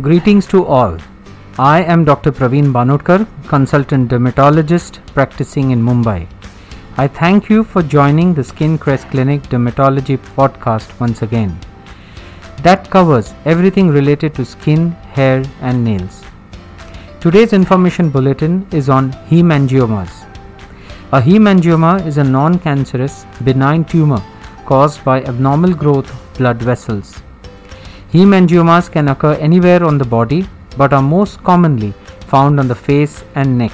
Greetings to all. I am Dr. Praveen Banodkar, consultant dermatologist practicing in Mumbai. I thank you for joining the Skin Crest Clinic Dermatology podcast once again. That covers everything related to skin, hair, and nails. Today's information bulletin is on hemangiomas. A hemangioma is a non cancerous, benign tumor caused by abnormal growth of blood vessels. Hemangiomas can occur anywhere on the body but are most commonly found on the face and neck.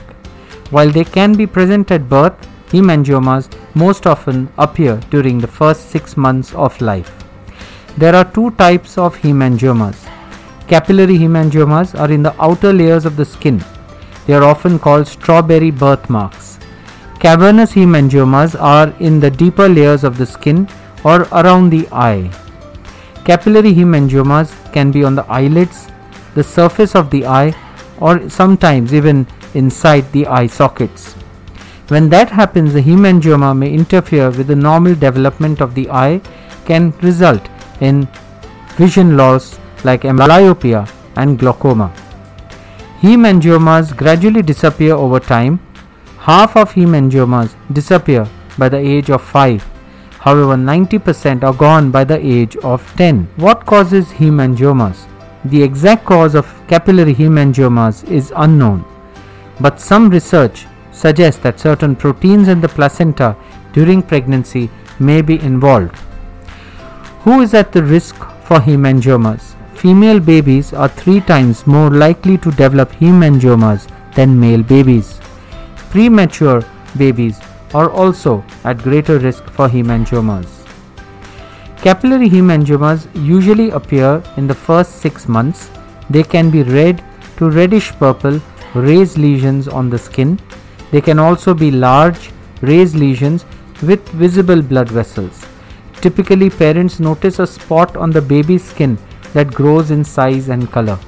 While they can be present at birth, hemangiomas most often appear during the first six months of life. There are two types of hemangiomas. Capillary hemangiomas are in the outer layers of the skin. They are often called strawberry birthmarks. Cavernous hemangiomas are in the deeper layers of the skin or around the eye. Capillary hemangiomas can be on the eyelids, the surface of the eye, or sometimes even inside the eye sockets. When that happens, the hemangioma may interfere with the normal development of the eye, can result in vision loss like amblyopia and glaucoma. Hemangiomas gradually disappear over time. Half of hemangiomas disappear by the age of 5 However, 90% are gone by the age of 10. What causes hemangiomas? The exact cause of capillary hemangiomas is unknown, but some research suggests that certain proteins in the placenta during pregnancy may be involved. Who is at the risk for hemangiomas? Female babies are three times more likely to develop hemangiomas than male babies. Premature babies are also at greater risk for hemangiomas. Capillary hemangiomas usually appear in the first 6 months. They can be red to reddish purple raised lesions on the skin. They can also be large raised lesions with visible blood vessels. Typically, parents notice a spot on the baby's skin that grows in size and color.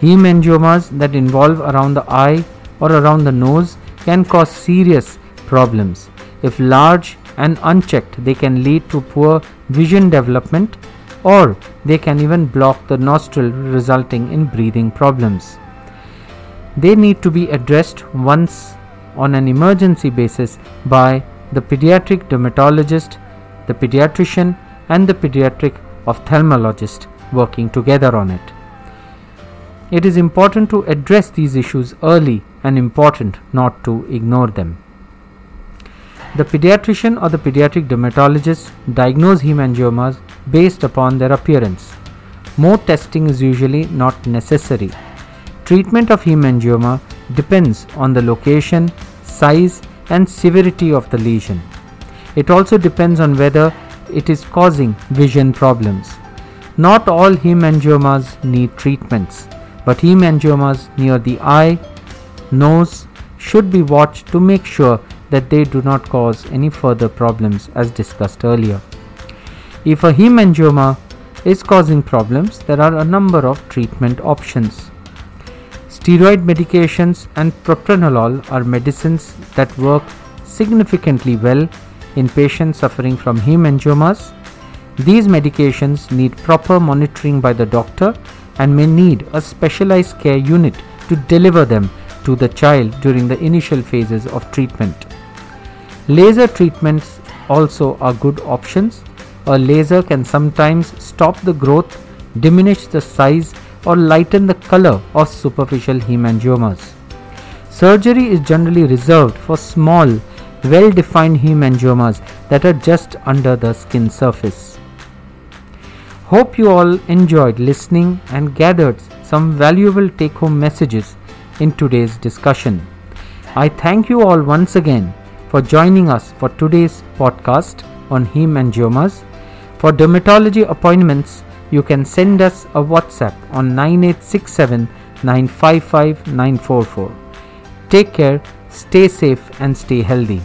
Hemangiomas that involve around the eye or around the nose can cause serious problems. If large and unchecked, they can lead to poor vision development or they can even block the nostril, resulting in breathing problems. They need to be addressed once on an emergency basis by the pediatric dermatologist, the pediatrician, and the pediatric ophthalmologist working together on it. It is important to address these issues early and important not to ignore them. The pediatrician or the pediatric dermatologist diagnose hemangiomas based upon their appearance. More testing is usually not necessary. Treatment of hemangioma depends on the location, size, and severity of the lesion. It also depends on whether it is causing vision problems. Not all hemangiomas need treatments, but hemangiomas near the eye, nose should be watched to make sure that they do not cause any further problems as discussed earlier. If a hemangioma is causing problems, there are a number of treatment options. Steroid medications and propranolol are medicines that work significantly well in patients suffering from hemangiomas. These medications need proper monitoring by the doctor and may need a specialized care unit to deliver them to the child during the initial phases of treatment. Laser treatments also are good options. A laser can sometimes stop the growth, diminish the size, or lighten the color of superficial hemangiomas. Surgery is generally reserved for small, well defined hemangiomas that are just under the skin surface. Hope you all enjoyed listening and gathered some valuable take home messages in today's discussion. I thank you all once again for joining us for today's podcast on hemangiomas. For dermatology appointments, you can send us a WhatsApp on 9867 955 944. Take care, stay safe, and stay healthy.